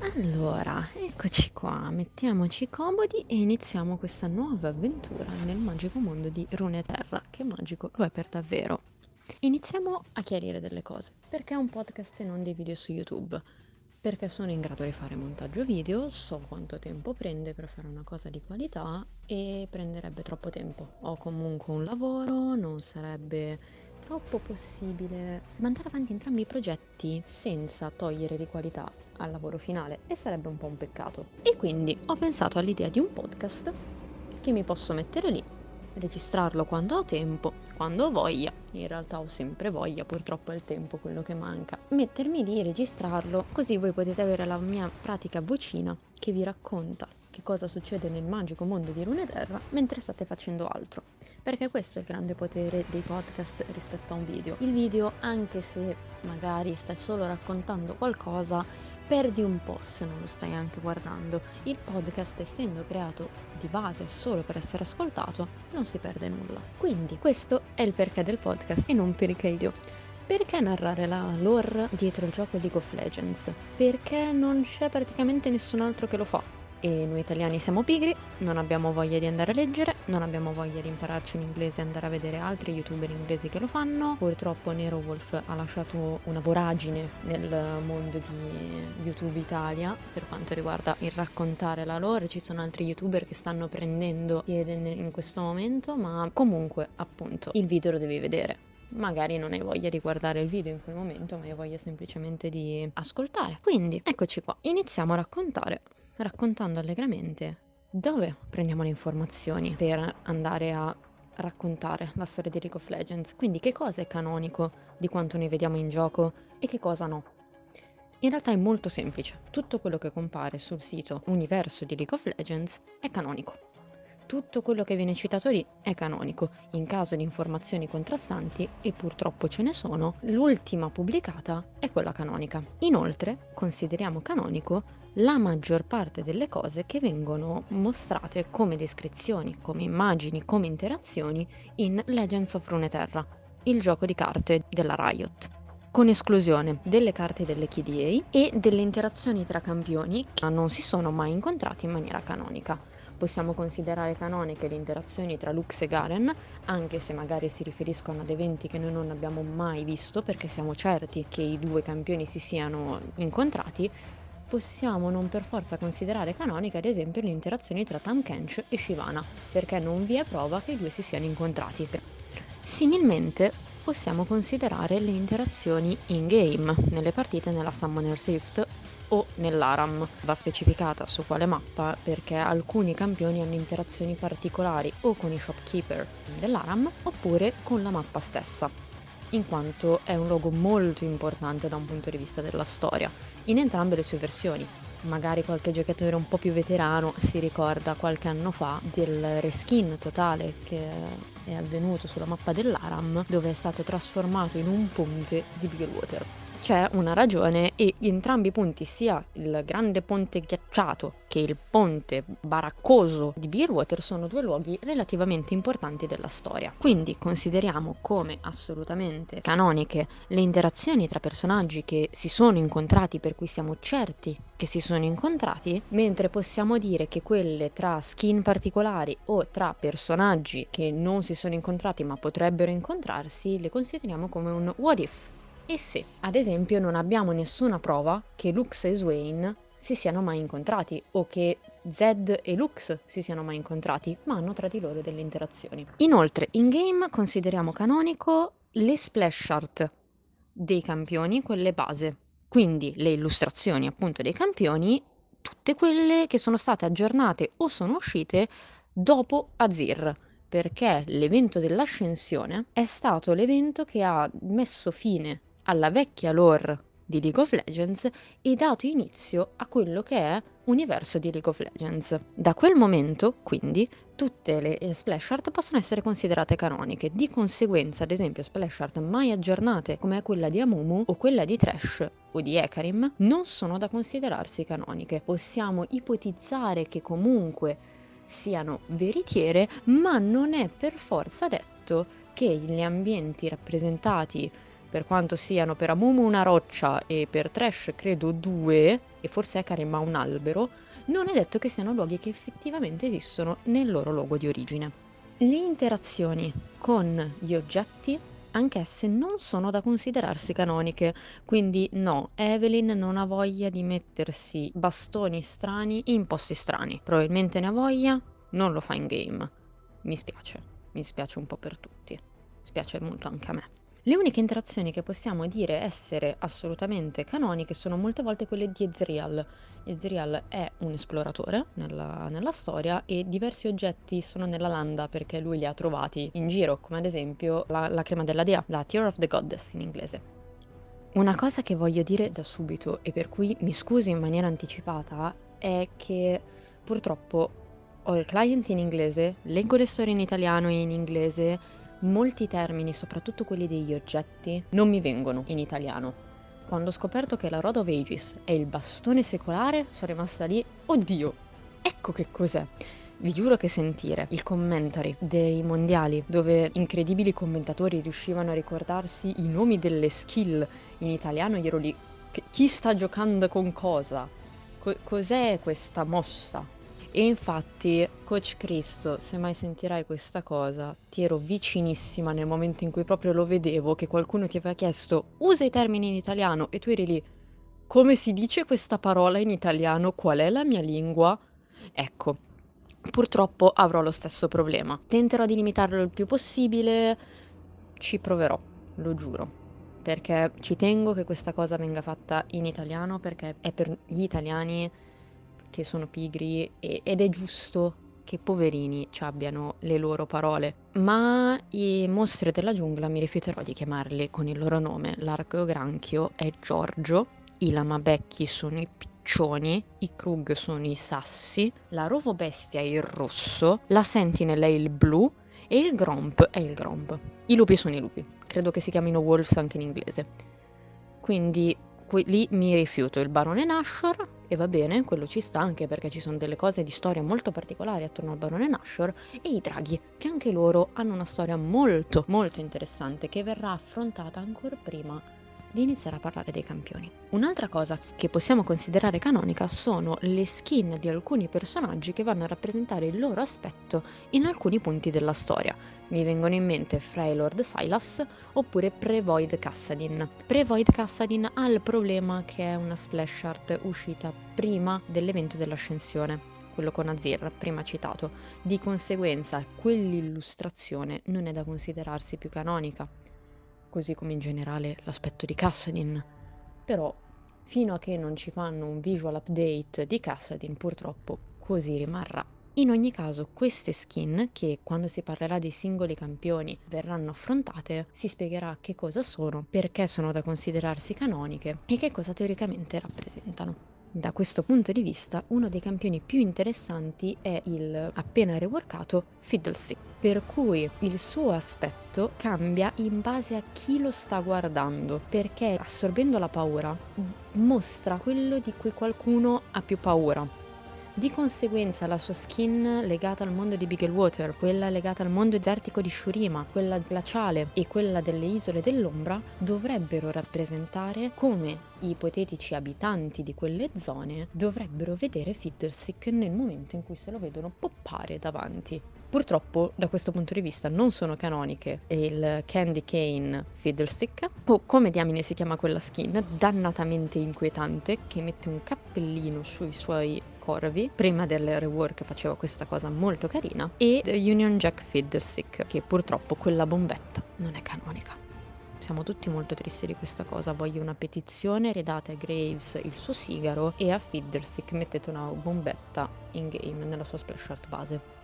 Allora, eccoci qua, mettiamoci comodi e iniziamo questa nuova avventura nel magico mondo di Runeterra, che magico lo è per davvero. Iniziamo a chiarire delle cose. Perché un podcast e non dei video su YouTube? Perché sono in grado di fare montaggio video, so quanto tempo prende per fare una cosa di qualità e prenderebbe troppo tempo. Ho comunque un lavoro, non sarebbe troppo possibile mandare avanti entrambi i progetti senza togliere di qualità al lavoro finale e sarebbe un po' un peccato. E quindi ho pensato all'idea di un podcast che mi posso mettere lì, registrarlo quando ho tempo, quando ho voglia. In realtà ho sempre voglia, purtroppo è il tempo quello che manca. Mettermi lì, registrarlo, così voi potete avere la mia pratica vocina che vi racconta che cosa succede nel magico mondo di Runeterra mentre state facendo altro. Perché questo è il grande potere dei podcast rispetto a un video. Il video, anche se magari stai solo raccontando qualcosa, perdi un po' se non lo stai anche guardando. Il podcast, essendo creato di base solo per essere ascoltato, non si perde nulla. Quindi questo è il perché del podcast e non per i video. Perché narrare la lore dietro il gioco League of Legends? Perché non c'è praticamente nessun altro che lo fa e noi italiani siamo pigri, non abbiamo voglia di andare a leggere, non abbiamo voglia di impararci in inglese e andare a vedere altri youtuber inglesi che lo fanno. Purtroppo Nero Wolf ha lasciato una voragine nel mondo di YouTube Italia per quanto riguarda il raccontare la lore. Ci sono altri youtuber che stanno prendendo piede in questo momento, ma comunque appunto il video lo devi vedere magari non hai voglia di guardare il video in quel momento, ma hai voglia semplicemente di ascoltare. Quindi, eccoci qua, iniziamo a raccontare raccontando allegramente dove prendiamo le informazioni per andare a raccontare la storia di League of Legends. Quindi che cosa è canonico di quanto noi vediamo in gioco e che cosa no. In realtà è molto semplice, tutto quello che compare sul sito universo di League of Legends è canonico tutto quello che viene citato lì è canonico. In caso di informazioni contrastanti, e purtroppo ce ne sono, l'ultima pubblicata è quella canonica. Inoltre, consideriamo canonico la maggior parte delle cose che vengono mostrate come descrizioni, come immagini, come interazioni in Legends of Runeterra, il gioco di carte della Riot con esclusione delle carte delle KDA e delle interazioni tra campioni che non si sono mai incontrati in maniera canonica. Possiamo considerare canoniche le interazioni tra Lux e Garen, anche se magari si riferiscono ad eventi che noi non abbiamo mai visto, perché siamo certi che i due campioni si siano incontrati, possiamo non per forza considerare canoniche ad esempio le interazioni tra Tam Kench e Shivana, perché non vi è prova che i due si siano incontrati. Similmente possiamo considerare le interazioni in game, nelle partite nella Summoner's Rift o nell'ARAM. Va specificata su quale mappa perché alcuni campioni hanno interazioni particolari o con i shopkeeper dell'ARAM oppure con la mappa stessa, in quanto è un logo molto importante da un punto di vista della storia, in entrambe le sue versioni. Magari qualche giocatore un po' più veterano si ricorda qualche anno fa del reskin totale che è avvenuto sulla mappa dell'Aram dove è stato trasformato in un ponte di Biglewater c'è una ragione e entrambi i punti, sia il grande ponte ghiacciato che il ponte baraccoso di Beerwater, sono due luoghi relativamente importanti della storia. Quindi consideriamo come assolutamente canoniche le interazioni tra personaggi che si sono incontrati, per cui siamo certi che si sono incontrati, mentre possiamo dire che quelle tra skin particolari o tra personaggi che non si sono incontrati ma potrebbero incontrarsi, le consideriamo come un what if e se, ad esempio, non abbiamo nessuna prova che Lux e Swain si siano mai incontrati o che Zed e Lux si siano mai incontrati, ma hanno tra di loro delle interazioni. Inoltre, in game consideriamo canonico le splash art dei campioni, quelle base, quindi le illustrazioni appunto dei campioni, tutte quelle che sono state aggiornate o sono uscite dopo Azir perché l'evento dell'ascensione è stato l'evento che ha messo fine alla vecchia lore di League of Legends e dato inizio a quello che è universo di League of Legends. Da quel momento, quindi, tutte le splash art possono essere considerate canoniche. Di conseguenza, ad esempio, splash art mai aggiornate come quella di Amumu o quella di Trash o di Ekarim non sono da considerarsi canoniche. Possiamo ipotizzare che comunque siano veritiere, ma non è per forza detto che gli ambienti rappresentati per quanto siano per Amumu una roccia e per Trash credo due, e forse Ekarema un albero, non è detto che siano luoghi che effettivamente esistono nel loro luogo di origine. Le interazioni con gli oggetti anch'esse non sono da considerarsi canoniche, quindi no, Evelyn non ha voglia di mettersi bastoni strani in posti strani. Probabilmente ne ha voglia, non lo fa in game. Mi spiace, mi spiace un po' per tutti. Spiace molto anche a me. Le uniche interazioni che possiamo dire essere assolutamente canoniche sono molte volte quelle di Ezreal. Ezreal è un esploratore nella, nella, storia e diversi oggetti sono nella landa perché lui li ha trovati in giro, come ad esempio la, la crema della dea, la Tear of the Goddess in inglese. Una cosa che voglio dire da subito e per cui mi scuso in maniera anticipata è che purtroppo ho il client in inglese, leggo le storie in italiano e in inglese molti termini, soprattutto quelli degli oggetti, non mi vengono in italiano. Quando ho scoperto che la Rod of Ages è il bastone secolare, sono rimasta lì, oddio, ecco che cos'è. Vi giuro che sentire il commentary dei mondiali, dove incredibili commentatori riuscivano a ricordarsi i nomi delle skill in italiano, io ero lì, chi sta giocando con cosa? Co- cos'è questa mossa? E infatti, Coach Cristo, se mai sentirai questa cosa, ti ero vicinissima nel momento in cui proprio lo vedevo che qualcuno ti aveva chiesto usa i termini in italiano e tu eri lì. Come si dice questa parola in italiano? Qual è la mia lingua? Ecco, purtroppo avrò lo stesso problema. Tenterò di limitarlo il più possibile, ci proverò, lo giuro. Perché ci tengo che questa cosa venga fatta in italiano perché è per gli italiani che sono pigri e, ed è giusto che poverini ci abbiano le loro parole. Ma i mostri della giungla mi rifiuterò di chiamarli con il loro nome. L'arco granchio è Giorgio, i lamabecchi sono i piccioni, i krug sono i sassi, la rovo bestia è il rosso, la sentinel è il blu e il gromp è il gromp. I lupi sono i lupi. Credo che si chiamino wolves anche in inglese. Quindi qui, lì mi rifiuto il barone Nashor e va bene, quello ci sta anche perché ci sono delle cose di storia molto particolari attorno al barone Nashor e i draghi, che anche loro hanno una storia molto molto interessante che verrà affrontata ancora prima di iniziare a parlare dei campioni. Un'altra cosa che possiamo considerare canonica sono le skin di alcuni personaggi che vanno a rappresentare il loro aspetto in alcuni punti della storia. Mi vengono in mente Freylord Silas oppure Prevoid Cassadin. Prevoid Cassadin ha il problema che è una splash art uscita prima dell'evento dell'ascensione quello con Azir, prima citato. Di conseguenza, quell'illustrazione non è da considerarsi più canonica così come in generale l'aspetto di Cassadin. Però fino a che non ci fanno un visual update di Cassadin purtroppo così rimarrà. In ogni caso, queste skin, che quando si parlerà dei singoli campioni verranno affrontate, si spiegherà che cosa sono, perché sono da considerarsi canoniche e che cosa teoricamente rappresentano. Da questo punto di vista, uno dei campioni più interessanti è il appena reworkato Fiddlestick, per cui il suo aspetto cambia in base a chi lo sta guardando, perché assorbendo la paura mostra quello di cui qualcuno ha più paura. Di conseguenza la sua skin legata al mondo di Bigglewater, quella legata al mondo desertico di Shurima, quella glaciale e quella delle isole dell'ombra dovrebbero rappresentare come i ipotetici abitanti di quelle zone dovrebbero vedere Fiddlestick nel momento in cui se lo vedono poppare davanti. Purtroppo da questo punto di vista non sono canoniche il Candy Cane Fiddlestick o come diamine si chiama quella skin dannatamente inquietante che mette un cappellino sui suoi corvi prima del rework faceva questa cosa molto carina e Union Jack Fiddlestick che purtroppo quella bombetta non è canonica siamo tutti molto tristi di questa cosa. Voglio una petizione, redate a Graves il suo sigaro e a Fiddlestick mettete una bombetta in game nella sua splash art base.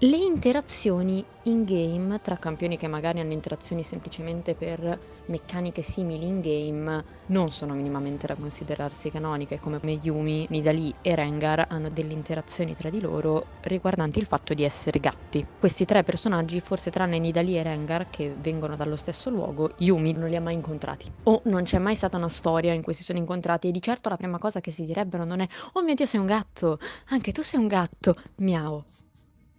Le interazioni in game tra campioni che magari hanno interazioni semplicemente per meccaniche simili in game non sono minimamente da considerarsi canoniche come Yumi, Nidalee e Rengar hanno delle interazioni tra di loro riguardanti il fatto di essere gatti. Questi tre personaggi, forse tranne Nidalee e Rengar che vengono dallo stesso luogo, Yumi non li ha mai incontrati. O non c'è mai stata una storia in cui si sono incontrati e di certo la prima cosa che si direbbero non è "Oh mio Dio, sei un gatto! Anche tu sei un gatto! Miau!"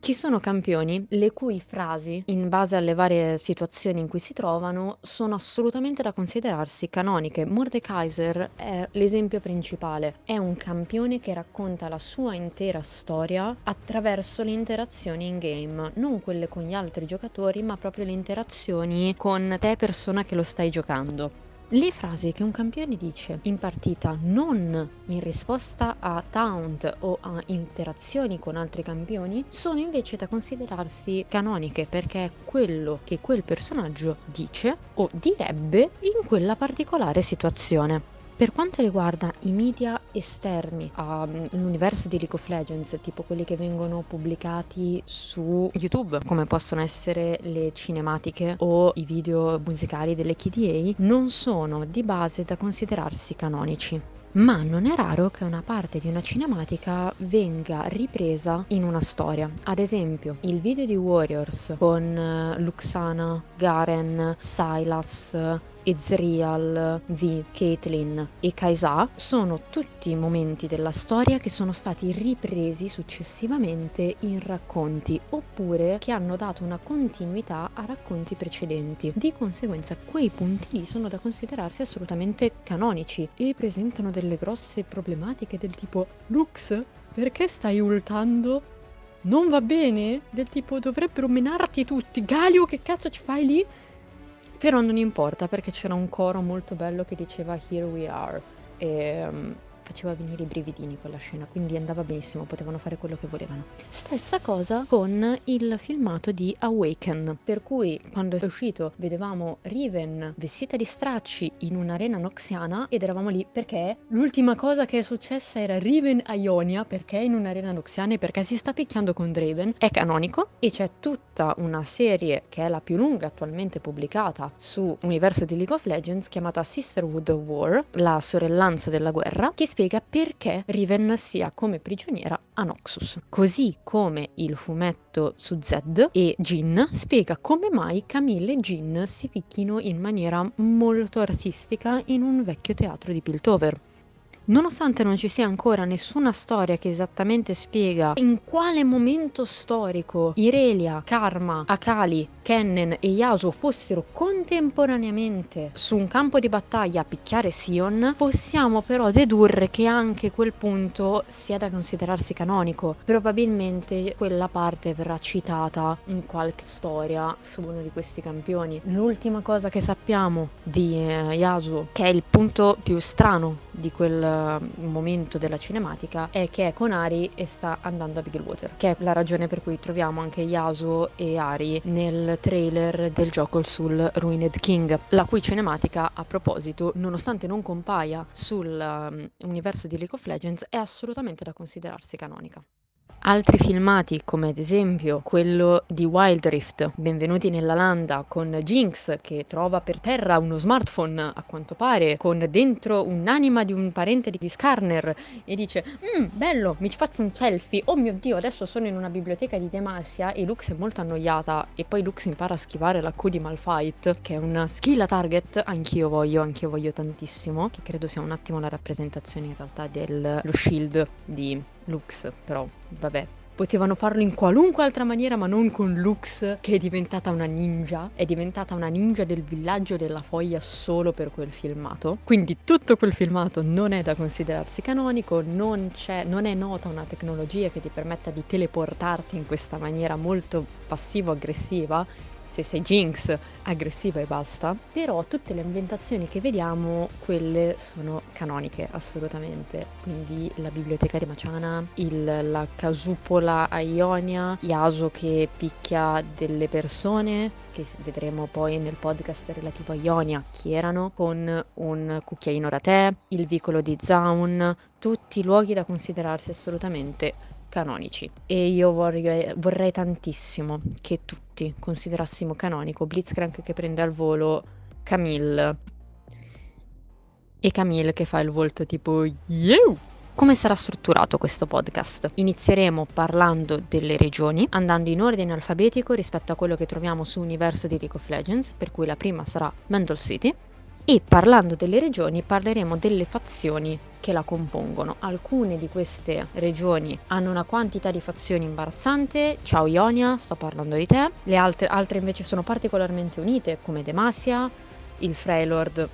Ci sono campioni le cui frasi, in base alle varie situazioni in cui si trovano, sono assolutamente da considerarsi canoniche. Mordekaiser è l'esempio principale. È un campione che racconta la sua intera storia attraverso le interazioni in game, non quelle con gli altri giocatori, ma proprio le interazioni con te persona che lo stai giocando. Le frasi che un campione dice in partita non in risposta a taunt o a interazioni con altri campioni sono invece da considerarsi canoniche perché è quello che quel personaggio dice o direbbe in quella particolare situazione. Per quanto riguarda i media esterni all'universo di League of Legends, tipo quelli che vengono pubblicati su YouTube, come possono essere le cinematiche o i video musicali delle KDA, non sono di base da considerarsi canonici ma non è raro che una parte di una cinematica venga ripresa in una storia. Ad esempio, il video di Warriors con eh, Luxana, Garen, Silas, Ezreal, V, Caitlyn e Kaisa sono tutti momenti della storia che sono stati ripresi successivamente in racconti oppure che hanno dato una continuità a racconti precedenti. Di conseguenza quei punti lì sono da considerarsi assolutamente canonici e presentano delle grosse problematiche del tipo Lux, perché stai ultando? Non va bene? Del tipo dovrebbero menarti tutti. Galio, che cazzo ci fai lì? Però non importa perché c'era un coro molto bello che diceva Here we are e um, faceva venire i brividini quella scena, quindi andava benissimo, potevano fare quello che volevano. Stessa cosa con il filmato di Awaken, per cui quando è uscito vedevamo Riven vestita di stracci in un'arena noxiana ed eravamo lì perché l'ultima cosa che è successa era Riven a Ionia perché in un'arena noxiana e perché si sta picchiando con Draven, è canonico e c'è tutta una serie che è la più lunga attualmente pubblicata su universo di League of Legends chiamata Sisterhood of War, la sorellanza della guerra, che perché Riven sia come prigioniera a Noxus. Così come il fumetto su Zed e Jin spiega come mai Camille e Jin si picchino in maniera molto artistica in un vecchio teatro di Piltover. Nonostante non ci sia ancora nessuna storia che esattamente spiega in quale momento storico Irelia, Karma, Akali, Kennen e Yasuo fossero contemporaneamente su un campo di battaglia a picchiare Sion, possiamo però dedurre che anche quel punto sia da considerarsi canonico. Probabilmente quella parte verrà citata in qualche storia su uno di questi campioni. L'ultima cosa che sappiamo di eh, Yasuo, che è il punto più strano di quel momento della cinematica è che è con Ari e sta andando a Big Water, che è la ragione per cui troviamo anche Yasuo e Ari nel trailer del gioco sul Ruined King, la cui cinematica, a proposito, nonostante non compaia sull'universo um, di League of Legends, è assolutamente da considerarsi canonica. Altri filmati, come ad esempio quello di Wild Rift, Benvenuti nella landa, con Jinx che trova per terra uno smartphone, a quanto pare, con dentro un'anima di un parente di Skarner e dice Mmm, bello, mi faccio un selfie, oh mio dio, adesso sono in una biblioteca di Demacia e Lux è molto annoiata. E poi Lux impara a schivare la Q di Malfight, che è una skill a target, anch'io voglio, anch'io voglio tantissimo, che credo sia un attimo la rappresentazione in realtà dello shield di Lux, però vabbè. Potevano farlo in qualunque altra maniera, ma non con Lux, che è diventata una ninja. È diventata una ninja del villaggio della foglia solo per quel filmato. Quindi tutto quel filmato non è da considerarsi canonico, non, non è nota una tecnologia che ti permetta di teleportarti in questa maniera molto passivo-aggressiva se sei Jinx aggressiva e basta, però tutte le ambientazioni che vediamo, quelle sono canoniche assolutamente, quindi la biblioteca di Maciana, il, la casupola a Ionia, Yasuo che picchia delle persone, che vedremo poi nel podcast relativo a Ionia, chi erano, con un cucchiaino da tè, il vicolo di Zaun, tutti luoghi da considerarsi assolutamente canonici. E io vorrei, vorrei tantissimo che tutti considerassimo canonico Blitzcrank che prende al volo Camille. E Camille che fa il volto tipo you come sarà strutturato questo podcast? Inizieremo parlando delle regioni, andando in ordine alfabetico rispetto a quello che troviamo su Universo di League of Legends, per cui la prima sarà Mandel City, E parlando delle regioni parleremo delle fazioni che la compongono. Alcune di queste regioni hanno una quantità di fazioni imbarazzante, ciao Ionia, sto parlando di te, le altre, altre invece sono particolarmente unite come Demacia, il Freylord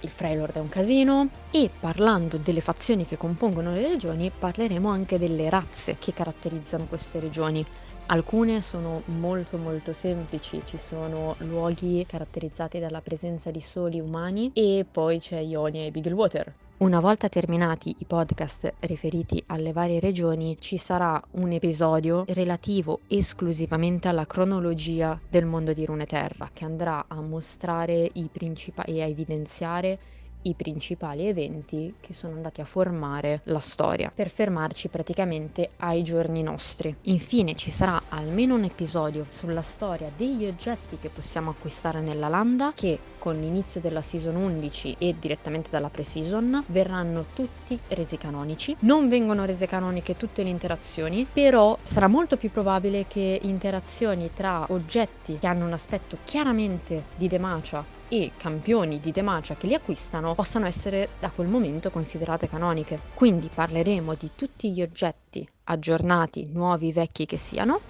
il Freylord è un casino e parlando delle fazioni che compongono le regioni parleremo anche delle razze che caratterizzano queste regioni. Alcune sono molto molto semplici, ci sono luoghi caratterizzati dalla presenza di soli umani e poi c'è Ionia e Biglewater. Una volta terminati i podcast riferiti alle varie regioni, ci sarà un episodio relativo esclusivamente alla cronologia del mondo di Runeterra, che andrà a mostrare i principali e a evidenziare i principali eventi che sono andati a formare la storia, per fermarci praticamente ai giorni nostri. Infine ci sarà almeno un episodio sulla storia degli oggetti che possiamo acquistare nella landa, che con l'inizio della season 11 e direttamente dalla pre-season verranno tutti resi canonici. Non vengono rese canoniche tutte le interazioni, però sarà molto più probabile che interazioni tra oggetti che hanno un aspetto chiaramente di Demacia e campioni di Demacia che li acquistano possano essere da quel momento considerate canoniche. Quindi parleremo di tutti gli oggetti aggiornati, nuovi, vecchi che siano,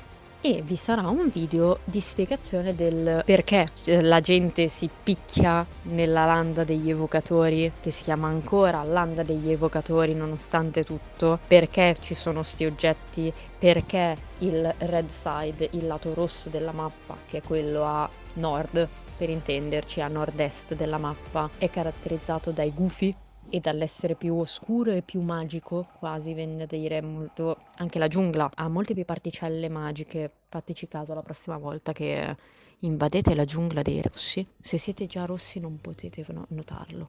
e vi sarà un video di spiegazione del perché la gente si picchia nella landa degli evocatori, che si chiama ancora landa degli evocatori nonostante tutto, perché ci sono sti oggetti, perché il red side, il lato rosso della mappa, che è quello a nord, per intenderci a nord-est della mappa, è caratterizzato dai gufi e dall'essere più oscuro e più magico, quasi venne a dire molto. Anche la giungla ha molte più particelle magiche. Fateci caso la prossima volta che invadete la giungla dei rossi. Se siete già rossi non potete notarlo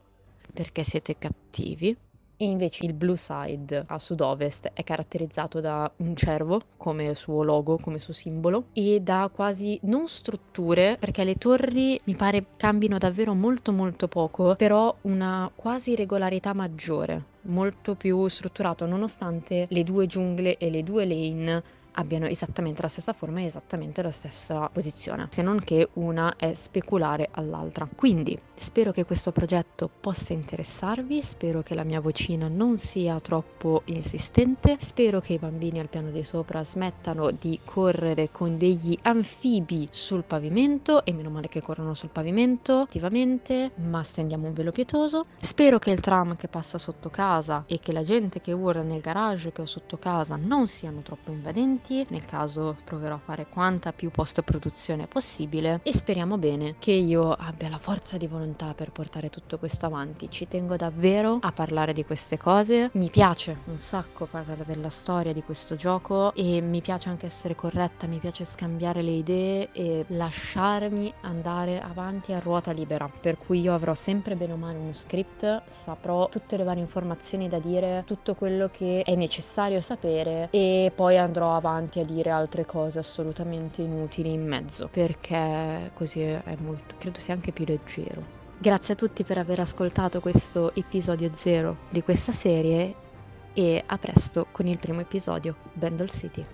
perché siete cattivi e invece il Blue Side a sud-ovest è caratterizzato da un cervo come suo logo, come suo simbolo e da quasi non strutture perché le torri mi pare cambino davvero molto molto poco, però una quasi regolarità maggiore, molto più strutturato nonostante le due giungle e le due lane abbiano esattamente la stessa forma e esattamente la stessa posizione, se non che una è speculare all'altra. Quindi spero che questo progetto possa interessarvi, spero che la mia vocina non sia troppo insistente, spero che i bambini al piano di sopra smettano di correre con degli anfibi sul pavimento e meno male che corrono sul pavimento attivamente, ma stendiamo un velo pietoso. Spero che il tram che passa sotto casa e che la gente che urla nel garage che ho sotto casa non siano troppo invadenti avanti, nel caso proverò a fare quanta più post produzione possibile e speriamo bene che io abbia la forza di volontà per portare tutto questo avanti. Ci tengo davvero a parlare di queste cose, mi piace un sacco parlare della storia di questo gioco e mi piace anche essere corretta, mi piace scambiare le idee e lasciarmi andare avanti a ruota libera, per cui io avrò sempre bene o male uno script, saprò tutte le varie informazioni da dire, tutto quello che è necessario sapere e poi andrò avanti avanti a dire altre cose assolutamente inutili in mezzo, perché così è molto, credo sia anche più leggero. Grazie a tutti per aver ascoltato questo episodio zero di questa serie e a presto con il primo episodio, Bandle City.